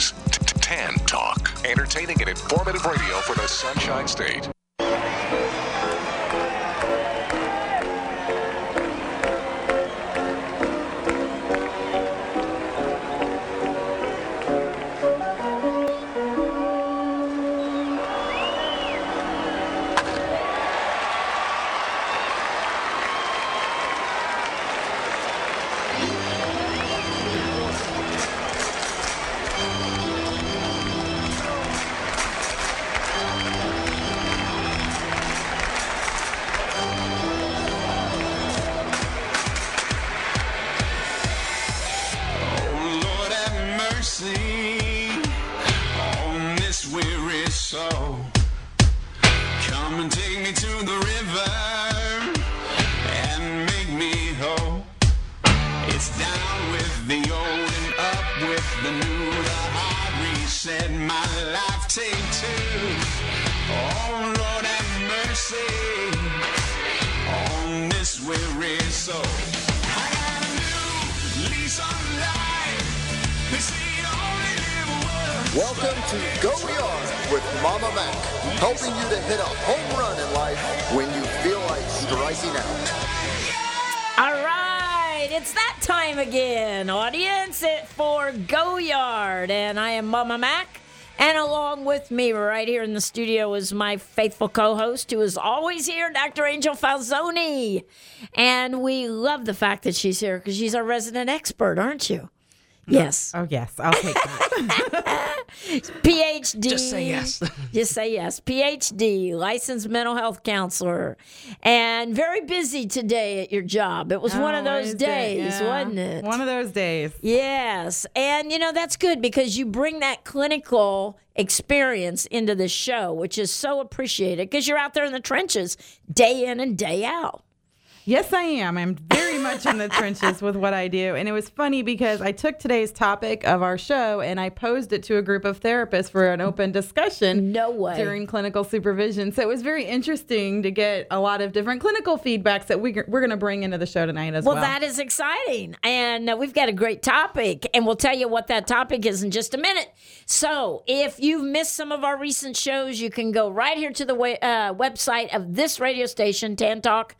cities. Tan Talk. Entertaining and informative radio for the Sunshine State. Mama Mac, helping you to hit a home run in life when you feel like striking out. All right, it's that time again, audience, it for Go Yard, and I am Mama Mac. And along with me, right here in the studio, is my faithful co-host, who is always here, Dr. Angel Falzoni. And we love the fact that she's here because she's our resident expert, aren't you? Yes. Oh yes, I'll take that. PhD. Just say yes. Just say yes. PhD, licensed mental health counselor, and very busy today at your job. It was one of Oh, those Wednesday, days, yeah. wasn't it? One of those days. Yes. And, you know, that's good because you bring that clinical experience into the show, which is so appreciated because you're out there in the trenches day in and day out. Yes, I am. I'm very much in the trenches with what I do. And it was funny because I took today's topic of our show and I posed it to a group of therapists for an open discussion. No way. During clinical supervision. So it was very interesting to get a lot of different clinical feedbacks that we, we're going to bring into the show tonight as Well, well. that is exciting. And uh, we've got a great topic, and we'll tell you what that topic is in just a minute. So, if you've missed some of our recent shows, you can go right here to the wa- uh, website of this radio station, Tan Talk.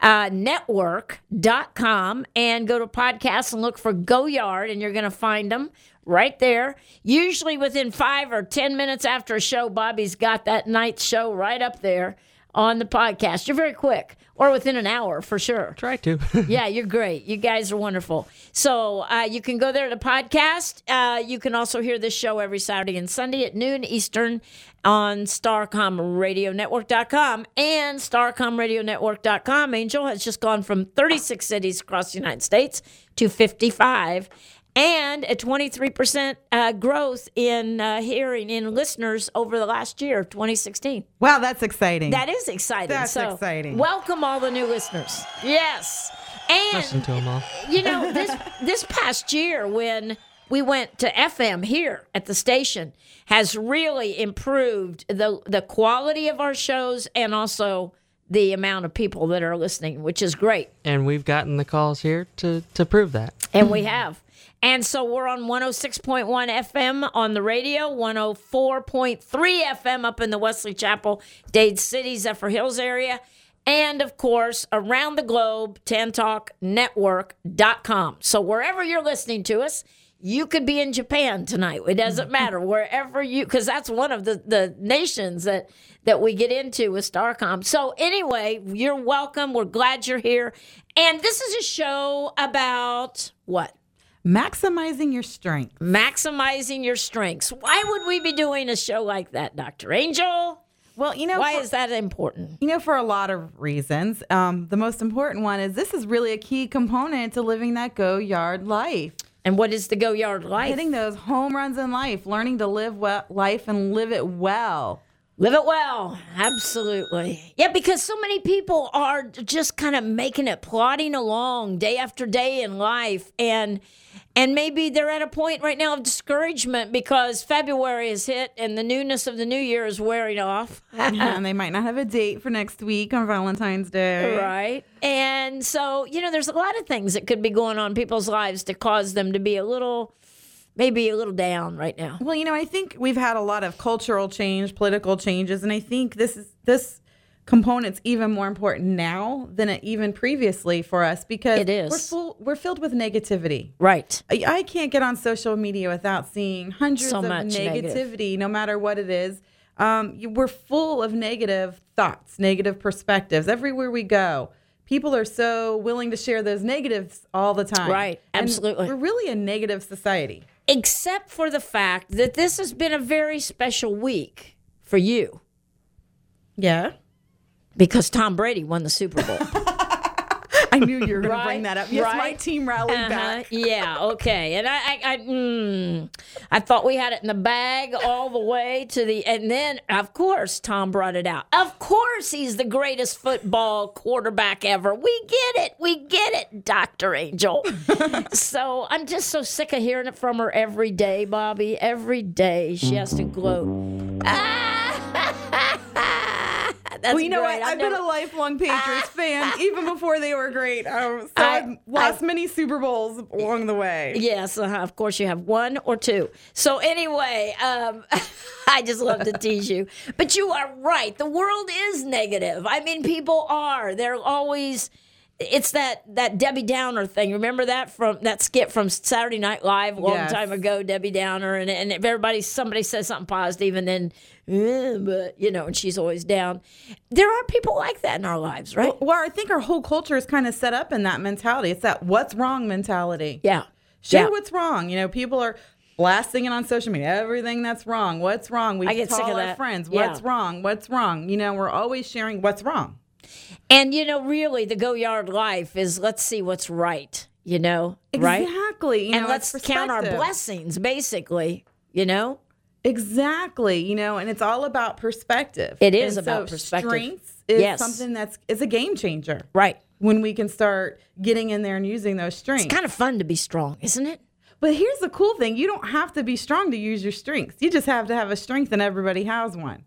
Uh, network.com and go to podcasts and look for Go Yard, and you're going to find them right there. Usually within five or 10 minutes after a show, Bobby's got that night's show right up there on the podcast. You're very quick, or within an hour for sure. Try to. Yeah, you're great. You guys are wonderful. So uh, you can go there to podcast. Uh, you can also hear this show every Saturday and Sunday at noon Eastern on StarcomRadioNetwork.com and StarcomRadioNetwork.com. Angel has just gone from 36 cities across the United States to 55 and a 23% uh, growth in uh, hearing in listeners over the last year of 2016. wow, that's exciting. That is exciting. That's so exciting. Welcome all the new listeners. Yes. And Listen And to them all. you know, this this past year when we went to FM here at the station has really improved the the quality of our shows and also the amount of people that are listening, which is great. And we've gotten the calls here to, to prove that. And we have. And so we're on 106.1 FM on the radio, 104.3 FM up in the Wesley Chapel, Dade City, Zephyrhills area. And of course, around the globe, tantalknetwork.com. So wherever you're listening to us, you could be in Japan tonight. It doesn't mm-hmm. matter wherever you, because that's one of the, the nations that that we get into with Starcom. So anyway, you're welcome. We're glad you're here. And this is a show about what? Maximizing your strength. Maximizing your strengths. Why would we be doing a show like that, Dr. Angel? Well, you know, Why for- is that important? You know, for a lot of reasons. Um, the most important one is this is really a key component to living that go yard life. And what is the Go Yard life? Hitting those home runs in life, learning to live well, life and live it well. Live it well. Absolutely. Yeah, because so many people are just kind of making it plodding along day after day in life and and maybe they're at a point right now of discouragement because February has hit and the newness of the new year is wearing off. and they might not have a date for next week on Valentine's Day. Right. And so, you know, there's a lot of things that could be going on in people's lives to cause them to be a little maybe a little down right now. Well, you know, I think we've had a lot of cultural change, political changes, and I think this is this component's even more important now than it even previously for us because It is. we're full we're filled with negativity. Right. I, I can't get on social media without seeing hundreds So of much negative. negativity, no matter what it is. Um, you, we're full of negative thoughts, negative perspectives everywhere we go. People are so willing to share those negatives all the time. Right, And absolutely. we're really a negative society. Except for the fact that this has been a very special week for you Yeah. because Tom Brady won the Super Bowl. I knew you were going to bring that up. Yes, my team rallied Uh-huh, back. Yeah, okay. And I, I, I, mm, I thought we had it in the bag all the way to the, and then of course Tom brought it out. Of course he's the greatest football quarterback ever. We get it, we get it, Doctor Angel. so I'm just so sick of hearing it from her every day, Bobby. Every day she has to gloat. Ah, That's Well, you know great. what? I I've been a lifelong Patriots fan, even before they were great. Um, so I- I've lost I- many Super Bowls along the way. Yes, uh-huh. of course you have one or two. So anyway, um, I just love to tease you, but you are right. The world is negative. I mean, people are. They're always. It's that that Debbie Downer thing. Remember that from that skit from Saturday Night Live a long Yes. time ago, Debbie Downer, and and if everybody somebody says something positive, and then, "Eh, but you know, and she's always down. There are people like that in our lives, right? Well, I think our whole culture is kind of set up in that mentality. It's that what's wrong mentality. yeah, Share yeah. what's wrong. You know, people are blasting it on social media. Everything that's wrong. What's wrong? We I get tell sick of our that. friends. Yeah. What's wrong? What's wrong? You know, we're always sharing what's wrong. And you know, really, the go yard life is let's see what's right. You know, right? Exactly. And know, let's count our blessings, basically. You know, Exactly. You know, and it's all about perspective. It is And about so perspective. Strengths is Yes. something that's is a game changer. right? When we can start getting in there and using those strengths. It's kind of fun to be strong, isn't it? But here's the cool thing: you don't have to be strong to use your strengths. You just have to have a strength, and everybody has one.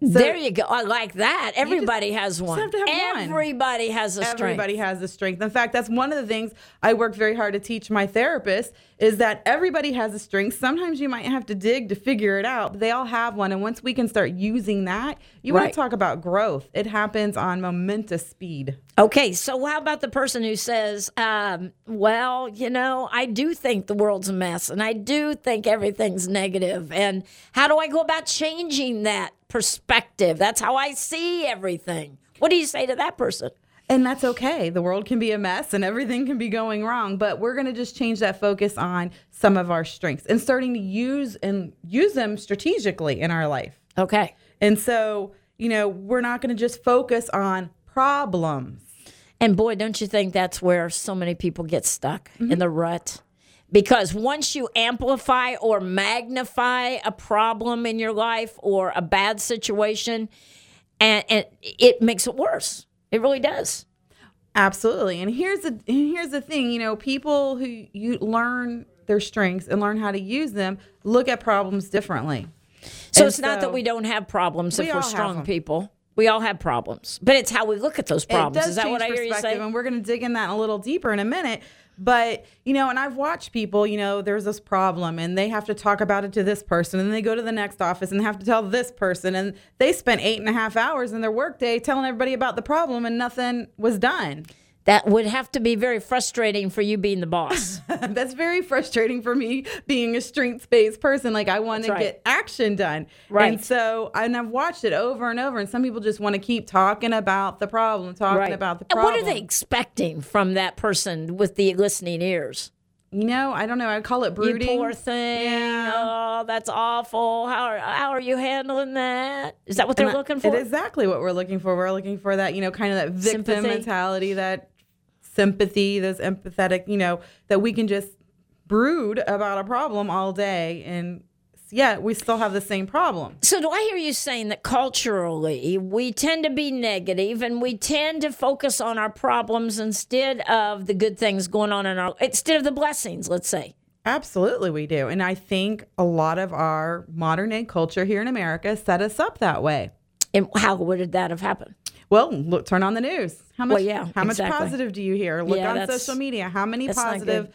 So there you go. I like that. Everybody has one. have have one. Everybody has a strength. Everybody has a strength. In fact, that's one of the things I work very hard to teach my therapist is that everybody has a strength. Sometimes you might have to dig to figure it out, but they all have one. And once we can start using that, you want to talk about growth. It happens on momentous speed. Okay, so how about the person who says, um, well, you know, I do think the world's a mess and I do think everything's negative. And how do I go about changing that perspective? That's how I see everything. What do you say to that person? And that's okay. The world can be a mess and everything can be going wrong, but we're going to just change that focus on some of our strengths and starting to use and use them strategically in our life. Okay. And so, you know, we're not going to just focus on problems. And boy, don't you think that's where so many people get stuck Mm-hmm. in the rut? Because once you amplify or magnify a problem in your life or a bad situation, and, and it makes it worse. It really does. Absolutely. And here's the here's the thing, you know, people who you learn their strengths and learn how to use them look at problems differently. So And it's not that we don't have problems We if we're strong people. We all have problems, but it's how we look at those problems. Is that what I hear you perspective, say? And we're going to dig in that a little deeper in a minute. But, you know, and I've watched people, you know, there's this problem and they have to talk about it to this person and they go to the next office and have to tell this person. And they spent eight and a half hours in their workday telling everybody about the problem and nothing was done. That would have to be very frustrating for you being the boss. That's very frustrating for me being a strengths based person. Like I want to right. get action done. Right. And so and I've watched it over and over. And some people just want to keep talking about the problem, talking about the problem. And what are they expecting from that person with the listening ears? You know, I don't know. I call it brooding. You poor thing. Yeah. Oh, that's awful. How are, how are you handling that? Is that what they're And looking for? Exactly what we're looking for. We're looking for that, you know, kind of that victim Sympathy. mentality, that sympathy, those empathetic, you know, that we can just brood about a problem all day and yeah, we still have the same problem. So, do I hear you saying that culturally we tend to be negative and we tend to focus on our problems instead of the good things going on in our, instead of the blessings, let's say? Absolutely, we do. And I think a lot of our modern day culture here in America set us up that way. And how would that have happened? Well, look, turn on the news. How much? Well, yeah, how much positive do you hear? Look Yeah, on social media. How many positive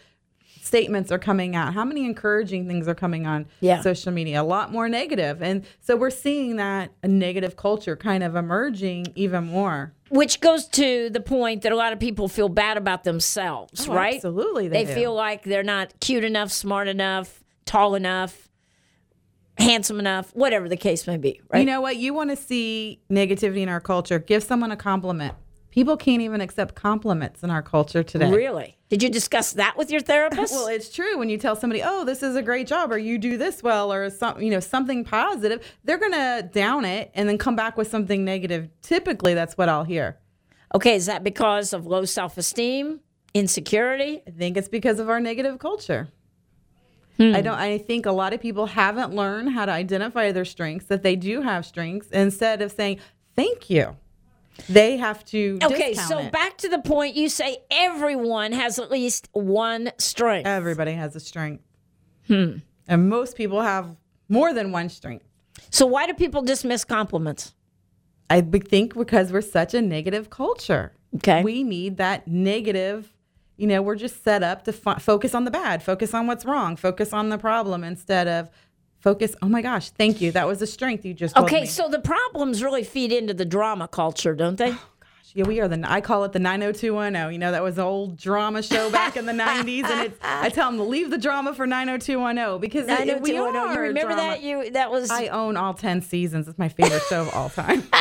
statements are coming out? How many encouraging things are coming on Yeah. social media? A lot more negative. And so we're seeing that a negative culture kind of emerging even more. Which goes to the point that a lot of people feel bad about themselves, Oh, right? absolutely they do. feel like they're not cute enough, smart enough, tall enough, handsome enough, whatever the case may be, right? You know what? You want to see negativity in our culture. Give someone a compliment. People can't even accept compliments in our culture today. really? Did you discuss that with your therapist? Well, it's true when you tell somebody, "Oh, this is a great job," or "You do this well," or some, you know, something positive. They're gonna down it and then come back with something negative. Typically, that's what I'll hear. okay, is that because of low self esteem, insecurity? I think it's because of our negative culture. Hmm. I don't. I think a lot of people haven't learned how to identify their strengths. That they do have strengths. Instead of saying "Thank you," they have to. Okay, so it. back to the point you say everyone has at least one strength. Everybody has a strength. Hmm. And most people have more than one strength. so why do people dismiss compliments? I think because we're such a negative culture. Okay. We need that negative, you know, we're just set up to fo- focus on the bad, focus on what's wrong, focus on the problem instead of focus, oh my gosh, thank you. That was a strength you just told Okay, so the problems really feed into the drama culture, don't they? Oh gosh, yeah, we are the. I call it the 90210. You know, that was an old drama show back in the 90s, and it's. I tell them to leave the drama for 90210 because it- it- we are You remember drama. that? You that was I own all 10 seasons. It's my favorite show of all time.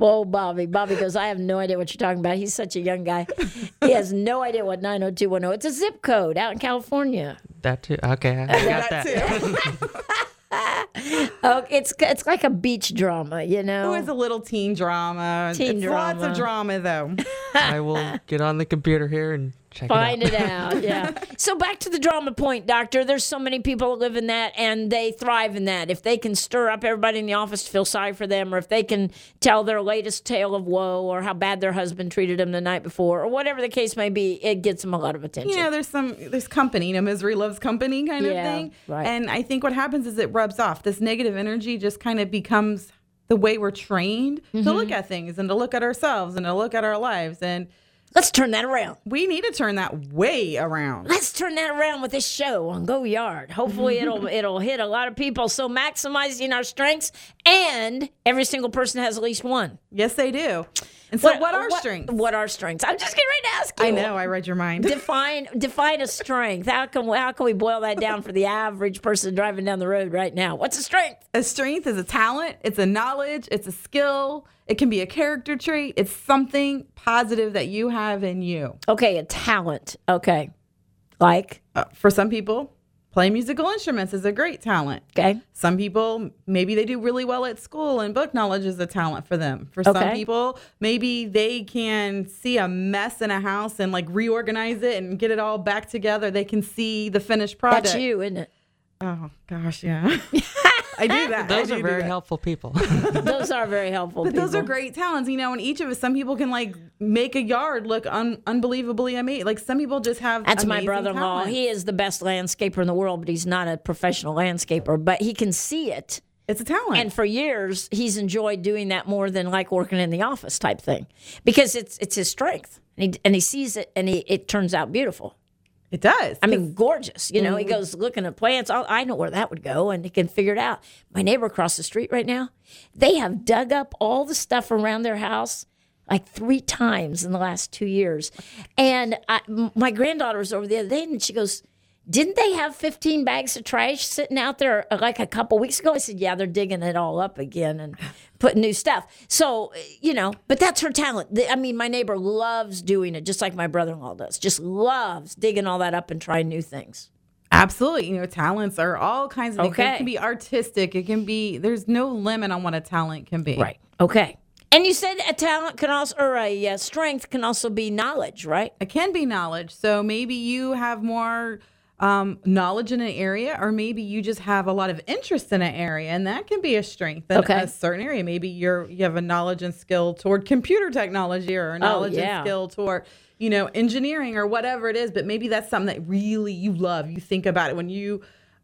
Oh, Bobby. Bobby goes, I have no idea what you're talking about. He's such a young guy. he has no idea what 90210. It's a zip code out in California. That too. Okay, I got that. Oh, it's it's like a beach drama, you know. It was a little teen drama. Teen it's lots of drama though. I will get on the computer here and check Find it out. it out. Yeah. so back to the drama point, doctor. There's so many people that live in that and they thrive in that. If they can stir up everybody in the office to feel sorry for them, or if they can tell their latest tale of woe or how bad their husband treated them the night before, or whatever the case may be, it gets them a lot of attention. Yeah, there's some there's company, you know, misery loves company kind Yeah, of thing. right. And I think what happens is it rubs off. This negative energy just kind of becomes the way we're trained to Mm-hmm. look at things and to look at ourselves and to look at our lives. And Let's turn that around. we need to turn that way around. Let's turn that around with this show on Go Yard. Hopefully it'll it'll hit a lot of people. So maximizing our strengths and every single person has at least one. Yes, they do. And so what, are strengths? What are strengths? I'm just getting ready to ask you. I know, I read your mind. define define a strength. How can how can we boil that down for the average person driving down the road right now? What's a strength? a strength is a talent, it's a knowledge, it's a skill, it can be a character trait, it's something positive that you have in you. Okay, a talent. Okay, like Uh, for some people, playing musical instruments is a great talent. okay, Some people, maybe they do really well at school and book knowledge is a talent for them. For some people, maybe they can see a mess in a house and like reorganize it and get it all back together. They can see the finished product. that's you, isn't it? Oh, gosh, yeah. I do that. Those do are very helpful people. Those are very helpful. People. But those are great talents, you know. And each of us, some people can like make a yard look un- unbelievably amazing. Like some people just have. That's my brother-in-law. talents. He is the best landscaper in the world, but he's not a professional landscaper. But he can see it, It's a talent. and for years he's enjoyed doing that more than like working in the office type thing, because it's it's his strength, and he and he sees it, and he, it turns out beautiful. It does. I mean, gorgeous. You know, he mm-hmm. goes looking at plants. i I know where that would go, and he can figure it out. My neighbor across the street right now, they have dug up all the stuff around their house like three times in the last two years. And I, m- my granddaughter was over the other day, and she goes, "Didn't they have 15 bags of trash sitting out there uh, like a couple weeks ago?" I said, "Yeah, they're digging it all up again and putting new stuff." So you know, but that's her talent. I mean, my neighbor loves doing it, just like my brother-in-law does. Just loves digging all that up and trying new things. Absolutely. You know, talents are all kinds of things. Okay. It can be artistic. It can be, there's no limit on what a talent can be. Right. Okay. And you said a talent can also, or a uh, strength can also be knowledge, right? It can be knowledge. So maybe you have more um, knowledge in an area, or maybe you just have a lot of interest in an area, and that can be a strength in Okay. a certain area. Maybe you're you have a knowledge and skill toward computer technology, or a knowledge Oh, yeah. and skill toward you know engineering, or whatever it is. But maybe that's something that really you love. You think about it when you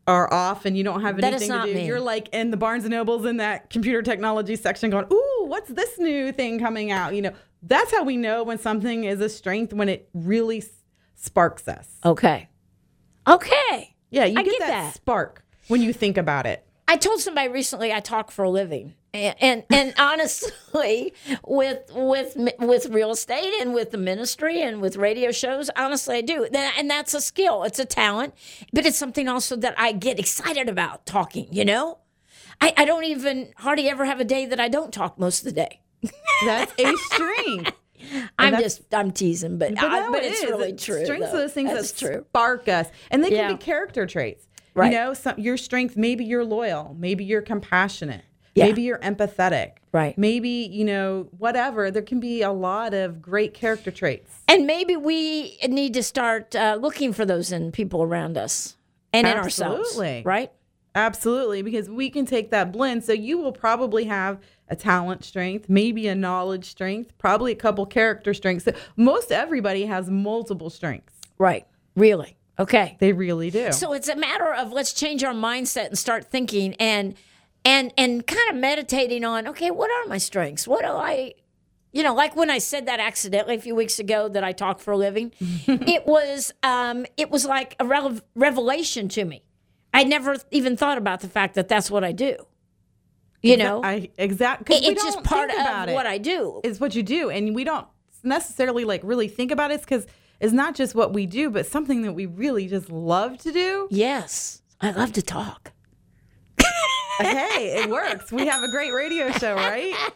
are off and you don't have anything to do. me. You're like in the Barnes and Nobles in that computer technology section, going, "Ooh, what's this new thing coming out?" You know, that's how we know when something is a strength when it really sparks us. Okay. Okay. Yeah, you I get, get that, that. spark when you think about it. I told somebody recently I talk for a living, and and, and honestly, with with with real estate and with the ministry and with radio shows, honestly, I do. And that's a skill. It's a talent, but it's something also that I get excited about talking. You know, I, I don't even hardly ever have a day that I don't talk most of the day. That's a strength. I'm just I'm teasing, but But, I, no, but it it's is. really It true. Strengths though. are those things That's that true. spark us, and they Yeah. can be character traits. Right. You know, some, your strength. Maybe you're loyal. Maybe you're compassionate. Yeah. Maybe you're empathetic. Right. Maybe you know whatever. There can be a lot of great character traits. And maybe we need to start uh, looking for those in people around us and in ourselves. Absolutely. Right? Absolutely, because we can take that blend. So you will probably have a talent strength, maybe a knowledge strength, probably a couple character strengths. Most everybody has multiple strengths. Right. Really. Okay. They really do. So it's a matter of let's change our mindset and start thinking and and and kind of meditating on okay, what are my strengths? What do I you know, like when I said that accidentally a few weeks ago that I talk for a living, it was um it was like a revelation to me. I never even thought about the fact that that's what I do. You know, I exactly. It- it's just part about of it. what I do. It's what you do, and we don't necessarily like really think about it because it's not just what we do, but something that we really just love to do. Yes, I love to talk. Uh, hey, it works. We have a great radio show, right?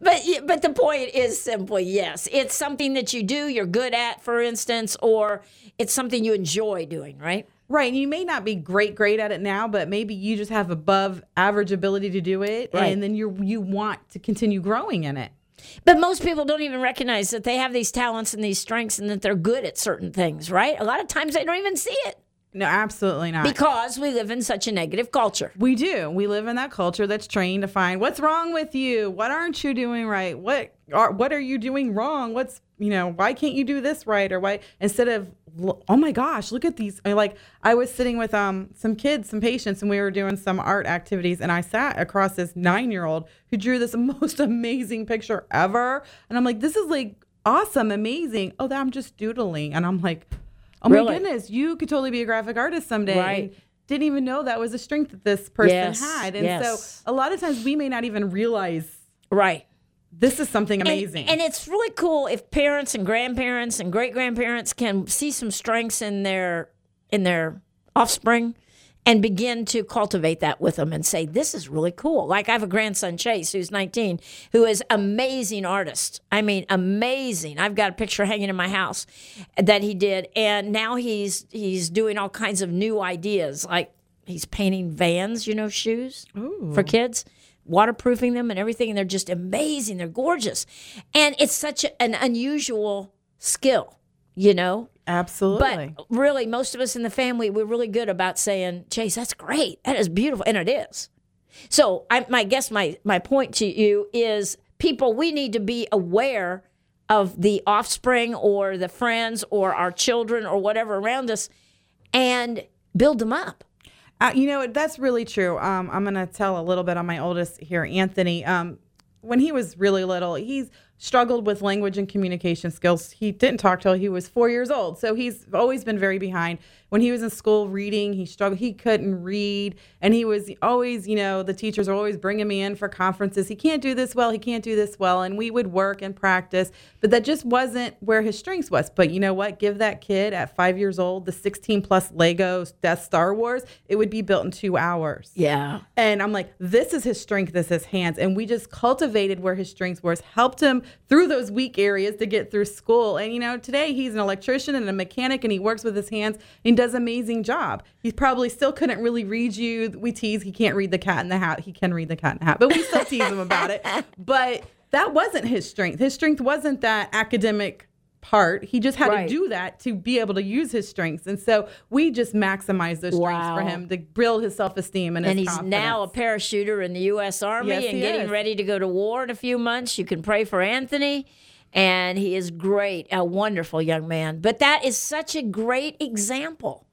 But but the point is simply yes, it's something that you do, you're good at, for instance, or it's something you enjoy doing, right? Right. And you may not be great, great at it now, but maybe you just have above average ability to do it, Right. and then you you want to continue growing in it. But most people don't even recognize that they have these talents and these strengths and that they're good at certain things, right? A lot of times they don't even see it No, absolutely not. because we live in such a negative culture. We do. We live in that culture that's trained to find what's wrong with you. What aren't you doing right? What are what are you doing wrong? What's you know why can't you do this right or why instead of "L- oh my gosh look at these I like I was sitting with um some kids some patients and we were doing some art activities and I sat across this nine year old who drew this most amazing picture ever and I'm like this is like awesome amazing oh that I'm just doodling and I'm like oh my Really? goodness you could totally be a graphic artist someday Right. Didn't even know that was a strength that this person Yes, had. And yes. so a lot of times we may not even realize Right. This is something amazing. And, it's really cool if parents and grandparents and great grandparents can see some strengths in their in their offspring and begin to cultivate that with them and say this is really cool. Like I have a grandson Chase who's 19 who is amazing artist. I mean amazing. I've got a picture hanging in my house that he did and now he's he's doing all kinds of new ideas like he's painting vans, you know, shoes for kids, waterproofing them and everything. And they're just amazing. They're gorgeous. And it's such an unusual skill, you know? Absolutely. But really, most of us in the family, we're really good about saying, Chase, that's great. That is beautiful. And it is. So I, my guess, my, my point to you is people, we need to be aware of the offspring or the friends or our children or whatever around us and build them up. Uh, you know, that's really true. Um, I'm going to tell a little bit on my oldest here, Anthony. Um, when he was really little, he's struggled with language and communication skills. He didn't talk till he was four years old, so he's always been very behind. When he was in school reading, he struggled. He couldn't read, and he was always, you know, the teachers are always bringing me in for conferences. He can't do this well. He can't do this well, and we would work and practice, but that just wasn't where his strengths was. But you know what? Give that kid at five years old the 16 plus Lego Death Star Wars. It would be built in two hours. Yeah. And I'm like, this is his strength, this is his hands. And we just cultivated where his strengths were, helped him through those weak areas to get through school. And you know, today he's an electrician and a mechanic and he works with his hands and does an amazing job. He probably still couldn't really read you. We tease he can't read the cat in the hat. He can read the cat in the hat, but we still tease him about it. But that wasn't his strength. His strength wasn't that academic part. He just had Right. to do that to be able to use his strengths. And so we just maximize those strengths for him to build his self-esteem and, and his he's confidence. now a parachuter in the U.S. Army Yes, and getting is. ready to go to war in a few months. You can pray for Anthony, and he is great, a wonderful young man. But that is such a great example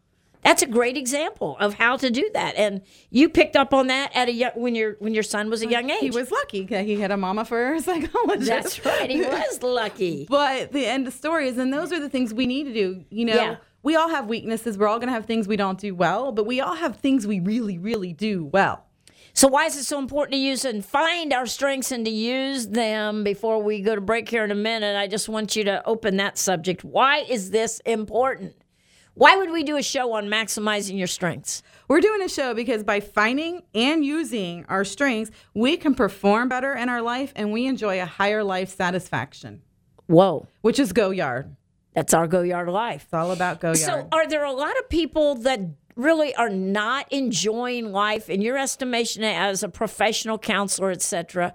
That's a great example of how to do that, and you picked up on that at a young, when your when your son was a young age. He was lucky that he had a mama for a psychologist. That's right. He was lucky. But the end of story is, and those are the things we need to do. You know, Yeah. we all have weaknesses. We're all going to have things we don't do well, but we all have things we really, really do well. So why is it so important to use and find our strengths and to use them before we go to break here in a minute? I just want you to open that subject. Why is this important? Why would we do a show on maximizing your strengths? We're doing a show because by finding and using our strengths, we can perform better in our life and we enjoy a higher life satisfaction, Whoa, which is Go Yard. that's our go yard life. It's all about Go Yard. So, are there a lot of people that really are not enjoying life in your estimation as a professional counselor, etc.?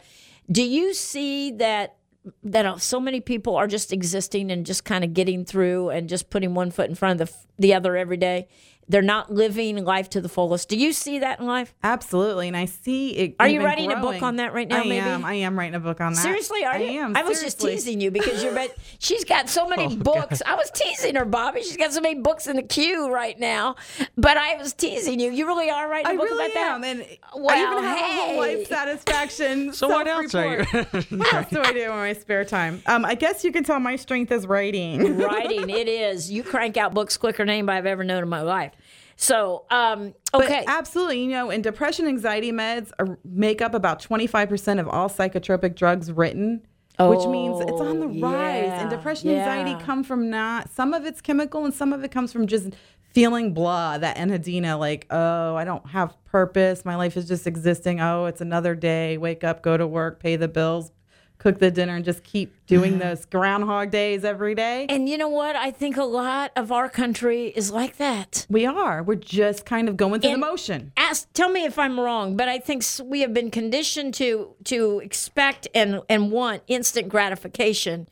Do you see that that so many people are just existing and just kind of getting through and just putting one foot in front of the the other every day? They're not living life to the fullest. Do you see that in life? Absolutely, and I see it. Are you even writing a book on that right now, I maybe? am. I am writing a book on that. Seriously, are I you? am. I was just teasing you because you're. But she's got so many books. I was teasing her, Bobby. She's got so many books in the queue right now. But I was teasing you. You really are writing a I book really about am, that. and I Well, even have a whole life satisfaction. So what else are you? self-report. what else do I do in my spare time? Um, I guess you can tell my strength is writing. writing. It is. You crank out books quicker than anybody I've ever known in my life. So, um, But okay. absolutely, you know, and depression, anxiety meds are, make up about 25% of all psychotropic drugs written, which means it's on the Oh, rise. yeah, And depression, yeah. anxiety come from not, some of it's chemical and some of it comes from just feeling blah, that anhedonia, like, oh, I don't have purpose. My life is just existing. Oh, it's another day. Wake up, go to work, pay the bills, cook the dinner, and just keep doing those groundhog days every day. and you know what? I think a lot of our country is like that. we are. We're just kind of going through And- the motion. ask tell me if I'm wrong, but I think we have been conditioned to to expect and and want instant gratification.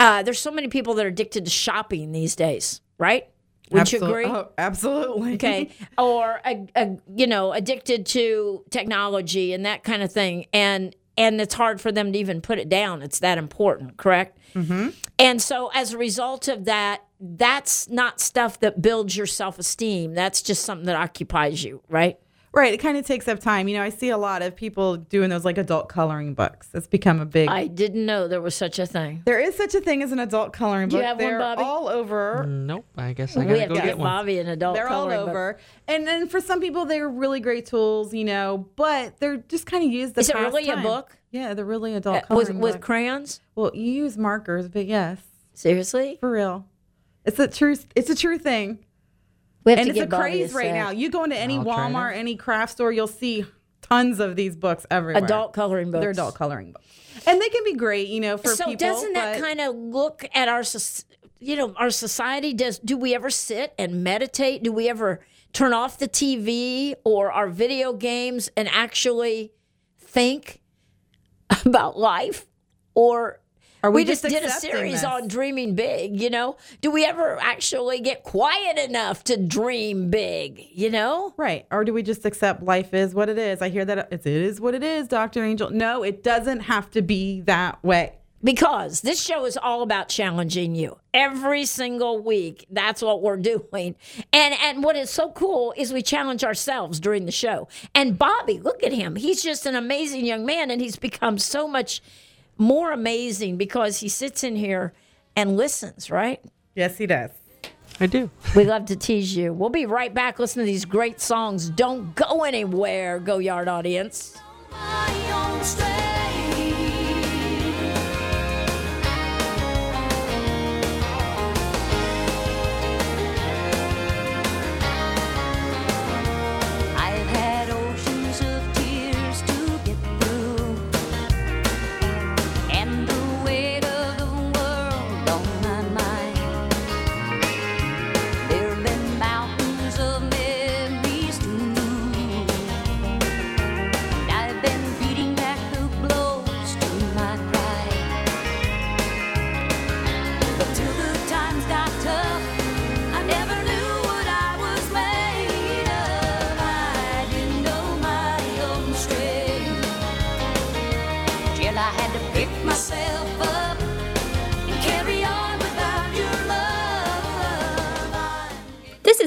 Uh, there's so many people that are addicted to shopping these days, right? Would you agree? Oh, absolutely. Okay, or a, a, you know, addicted to technology and that kind of thing, and and it's hard for them to even put it down. It's that important, correct? Mm-hmm. And so, as a result of that, that's not stuff that builds your self esteem. That's just something that occupies you, right? Right. It kind of takes up time. You know, I see a lot of people doing those like adult coloring books. It's become a big. I didn't know there was such a thing. there is such a thing as an adult coloring Do book. you have one, They're Bobby? all over. Nope. I guess I gotta have go to get get one. Bobby an adult. Coloring. They're all coloring book. over. And then for some people, they're really great tools, you know, but they're just kind of used. The Is it past really a book? Yeah, they're really adult Uh, coloring with with crayons. well, you use markers, but yes, Seriously, for real. It's a true. It's a true thing. We have and to it's a get Bobby craze right now. You go into any I'll it Walmart, any craft store, you'll see tons of these books everywhere. Adult coloring books. They're adult coloring books, and they can be great, you know, for so people. So doesn't that kind of look at our you know our society does do we ever sit and meditate do we ever turn off the tv or our video games and actually think about life or Are we, we just, just did a series this? on dreaming big you know do we ever actually get quiet enough to dream big you know Right. Or do we just accept life is what it is? I hear that it's, it is what it is, Dr. Angel. No, it doesn't have to be that way. because this show is all about challenging you every single week that's what we're doing and and what is so cool is we challenge ourselves during the show and bobby look at him he's just an amazing young man and he's become so much more amazing because he sits in here and listens right Yes, he does. I do. we love to tease you we'll be right back listening to these great songs don't go anywhere go yard audience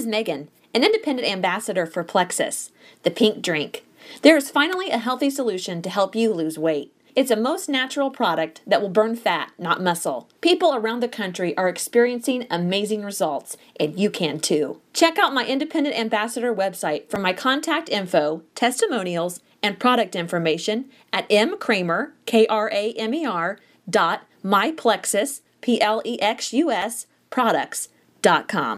is Megan, an independent ambassador for Plexus, the pink drink. There is finally a healthy solution to help you lose weight. It's a most natural product that will burn fat, not muscle. People around the country are experiencing amazing results, and you can too. Check out my independent ambassador website for my contact info, testimonials, and product information at mkramer, K R A M E R, dot myplexus, P L E X U S, products.com.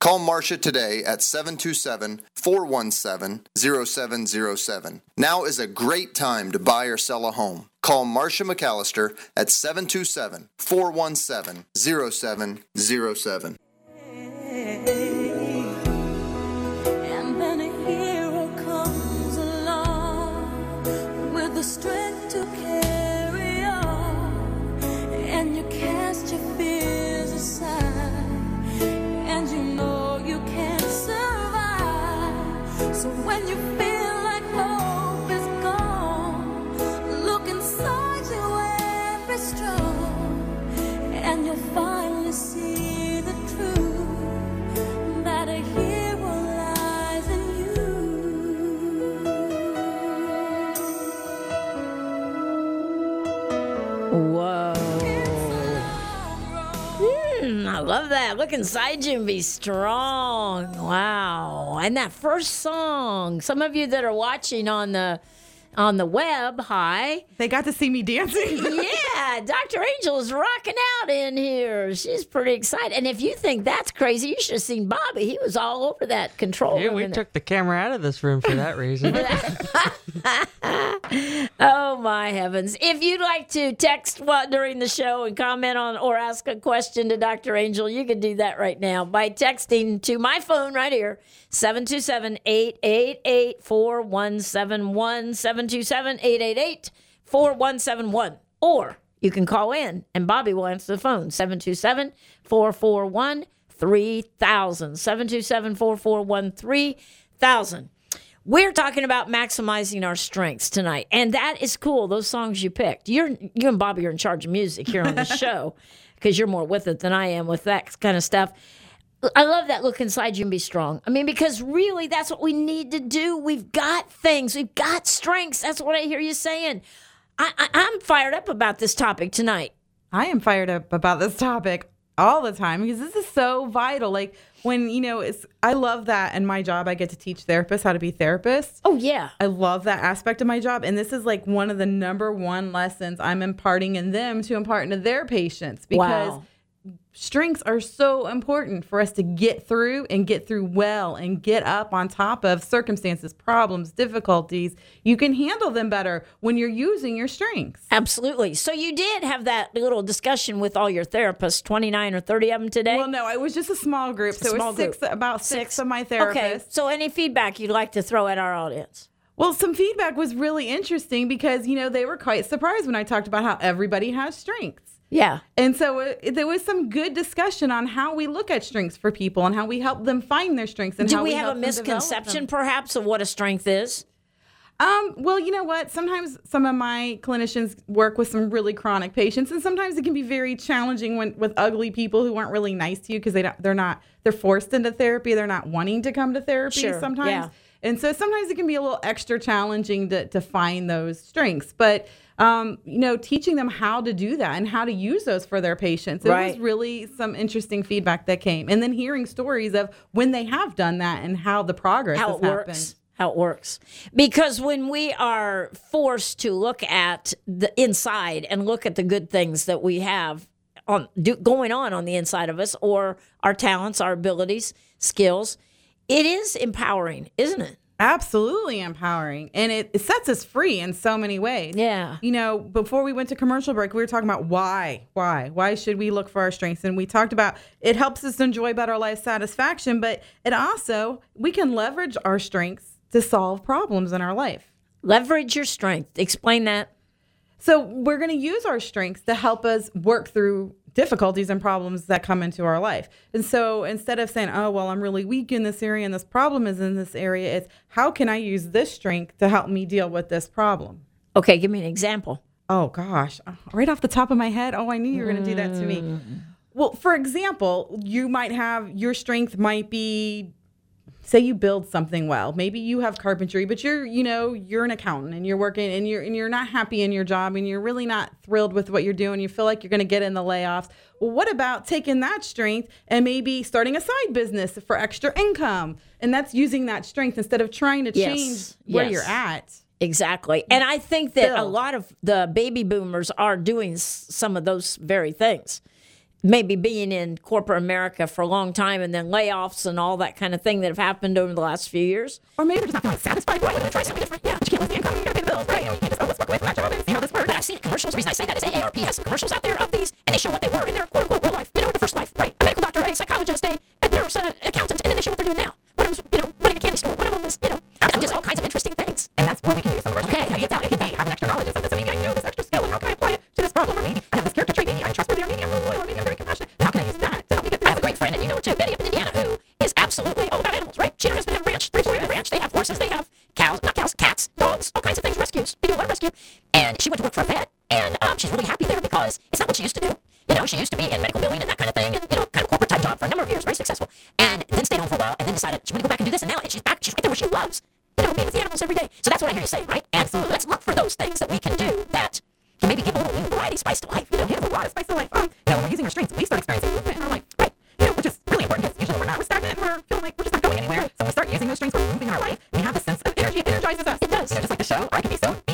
Call Marcia today at 727 417 0707. Now is a great time to buy or sell a home. Call Marcia McAllister at 727 417 0707. And then a hero comes along with the strength to carry on. And you cast your fears aside. So when you I love that. Look inside you and be strong. Wow. And that first song, some of you that are watching on the on the web, hi. They got to see me dancing. Yeah, Dr. Angel is rocking out in here. She's pretty excited. And if you think that's crazy, you should have seen Bobby. He was all over that control. Yeah, room we in there. took the camera out of this room for that reason. Oh my heavens. If you'd like to text what during the show and comment on or ask a question to Dr. Angel, you can do that right now by texting to my phone right here, 727-888-4171, 727-888-4171. Or you can call in and Bobby will answer the phone, 727-441-3000, 727-441-3000. We're talking about maximizing our strengths tonight, and that is cool. Those songs you picked, you're you and Bobby are in charge of music here on the show because you're more with it than I am with that kind of stuff. I love that look inside you and be strong. I mean, because really, that's what we need to do. We've got things, we've got strengths. That's what I hear you saying. I, I, I'm fired up about this topic tonight. I am fired up about this topic all the time because this is so vital. Like when, you know, it's I love that in my job I get to teach therapists how to be therapists. Oh yeah, I love that aspect of my job. And this is like one of the number one lessons I'm imparting in them to impart into their patients because Wow. Strengths are so important for us to get through and get through well and get up on top of circumstances, problems, difficulties. You can handle them better when you're using your strengths. absolutely. So you did have that little discussion with all your therapists, 29 or 30 of them today. Well, no, it was just a small group. So it Small was six, group. about six, of my therapists. Okay. So, any feedback you'd like to throw at our audience? Well, some feedback was really interesting because, you know, they were quite surprised when I talked about how everybody has strengths. Yeah. And so it, there was some good discussion on how we look at strengths for people and how we help them find their strengths and Do how we, we, have a misconception, perhaps, of what a strength is? Um, well, you know what? Sometimes some of my clinicians work with some really chronic patients, and sometimes it can be very challenging when with ugly people who aren't really nice to you because they don't, they're not, they're forced into therapy. They're not wanting to come to therapy Sure, sometimes. yeah. And so sometimes it can be a little extra challenging to, to find those strengths. But, um, you know, teaching them how to do that and how to use those for their patients. It Right. was really some interesting feedback that came. And then hearing stories of when they have done that and how the progress How has it works. How it works. Because when we are forced to look at the inside and look at the good things that we have on do, going on on the inside of us, or our talents, our abilities, skills, it is empowering, isn't it? Absolutely empowering. And it, it sets us free in so many ways. Yeah. You know, before we went to commercial break, we were talking about why. Why? Why should we look for our strengths? And we talked about it helps us enjoy better life satisfaction, but it also, we can leverage our strengths to solve problems in our life. Leverage your strength. Explain that. So we're going to use our strengths to help us work through difficulties and problems that come into our life. And so instead of saying, oh, well, I'm really weak in this area and this problem is in this area, it's how can I use this strength to help me deal with this problem? Okay, give me an example. Oh, gosh. Uh, right off the top of my head, oh, I knew you were going to do that to me. Mm. Well, for example, you might have your strength might be say you build something well. Maybe you have carpentry, but you're, you know, you're an accountant and you're working and you're and you're not happy in your job and you're really not thrilled with what you're doing. You feel like you're going to get in the layoffs. Well, what about taking that strength and maybe starting a side business for extra income? And that's using that strength instead of trying to yes. change where yes. you're at. Exactly. And I think that Still. a lot of the baby boomers are doing some of those very things maybe being in corporate America for a long time and then layoffs and all that kind of thing that have happened over the last few years. Or maybe they're just not satisfied. Why would I try something different? Yeah, you can't live the income, you gotta pay the bills, right? You can't just, oh, let's work with my job and see this word, But I see seen commercials. The reason I say that is AARP has some commercials out there of these, and they show what they were in their quote unquote real life. You know, the first life, right? A medical doctor, a psychologist, a, a nurse, an accountant, and then they show what they're doing now. What I was, you know,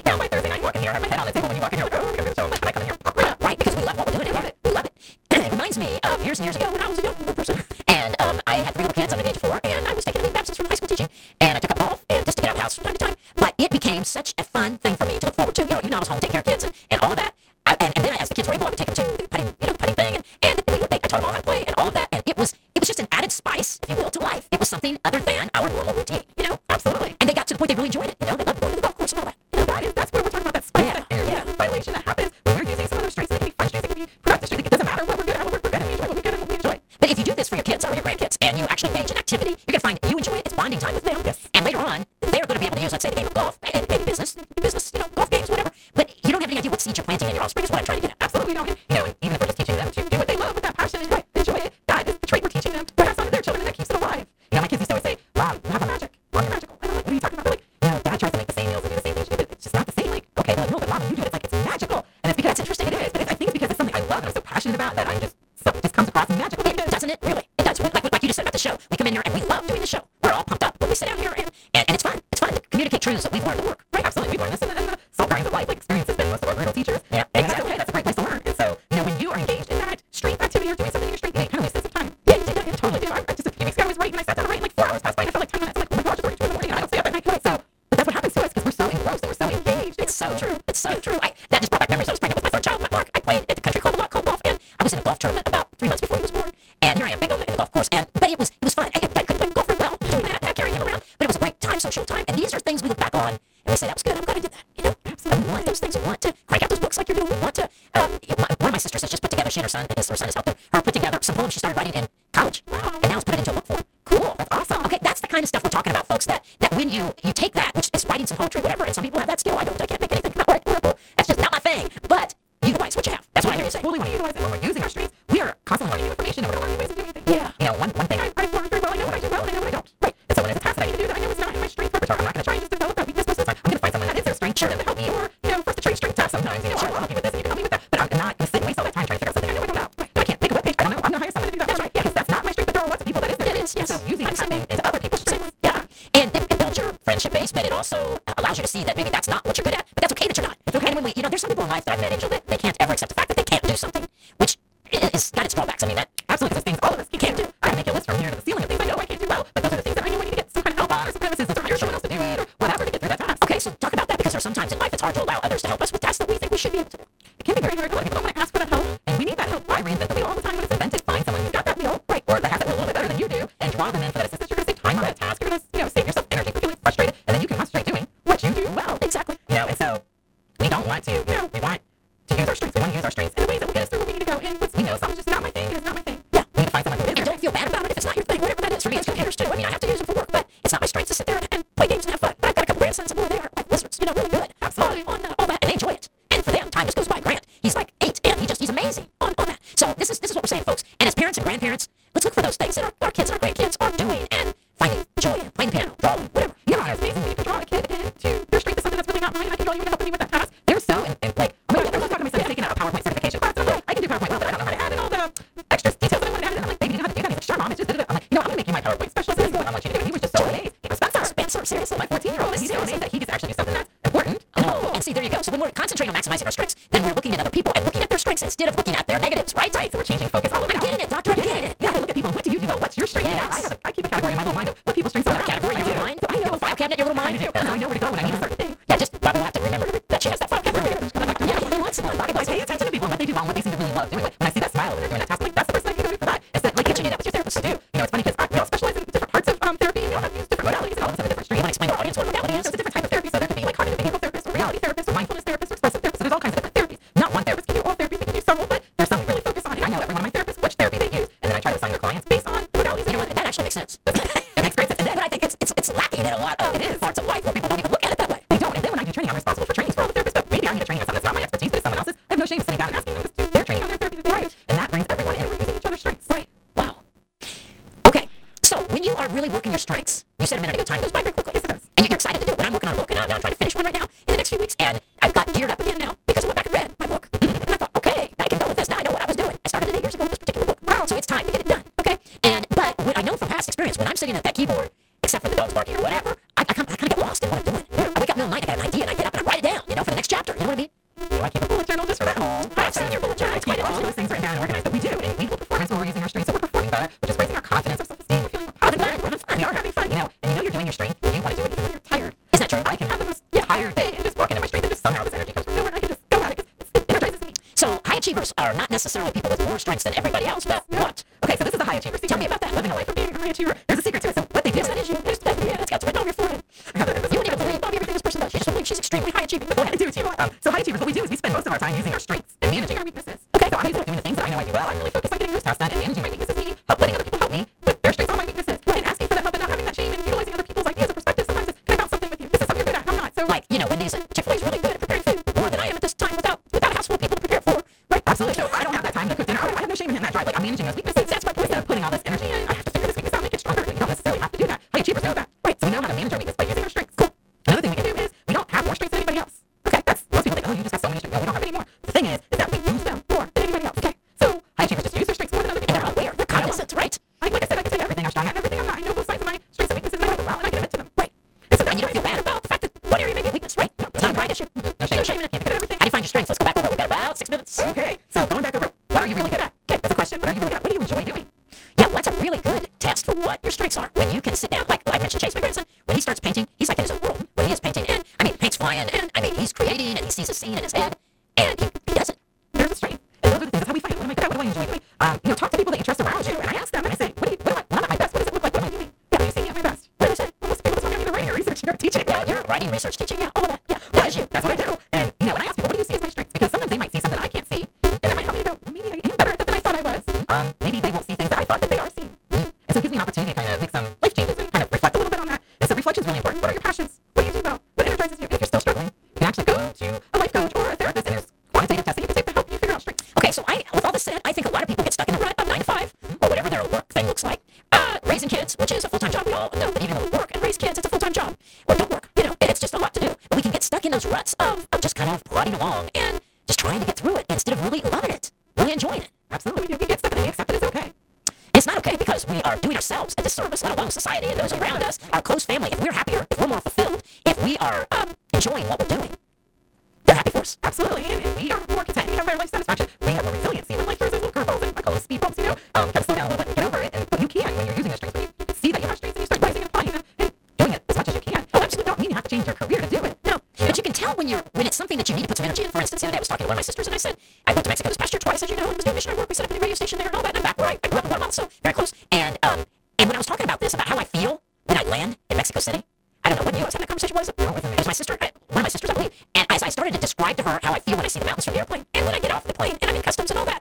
Now my Thursday night, you in here, I have my head on the table when you walk in here. Okay, I'm not your little mind. I know where to go when I need to. achievers are not necessarily people with more strengths than everybody else. Well, what? Okay, so this is the high achiever. Tell me about that. Living a life of being a high achiever. There's a secret to it. So what they do is that is you. There's that. Yeah, it's got right on your forehead. you wouldn't even believe Bobby everything this person does. She just believes she's extremely high achieving. But go ahead and do it. Um, so high achievers, what we do is we spend most of our time using our strengths search kitchen. was talking about this, about how I feel when I land in Mexico City. I don't know when you. I was having a conversation. What was it? It was my sister, I, one of my sisters, I believe. And as I started to describe to her how I feel when I see the mountains from the airplane, and when I get off the plane, and I'm in customs and all that.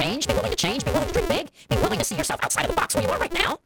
change, be willing to change, be willing to dream big, be willing to see yourself outside of the box where you are right now,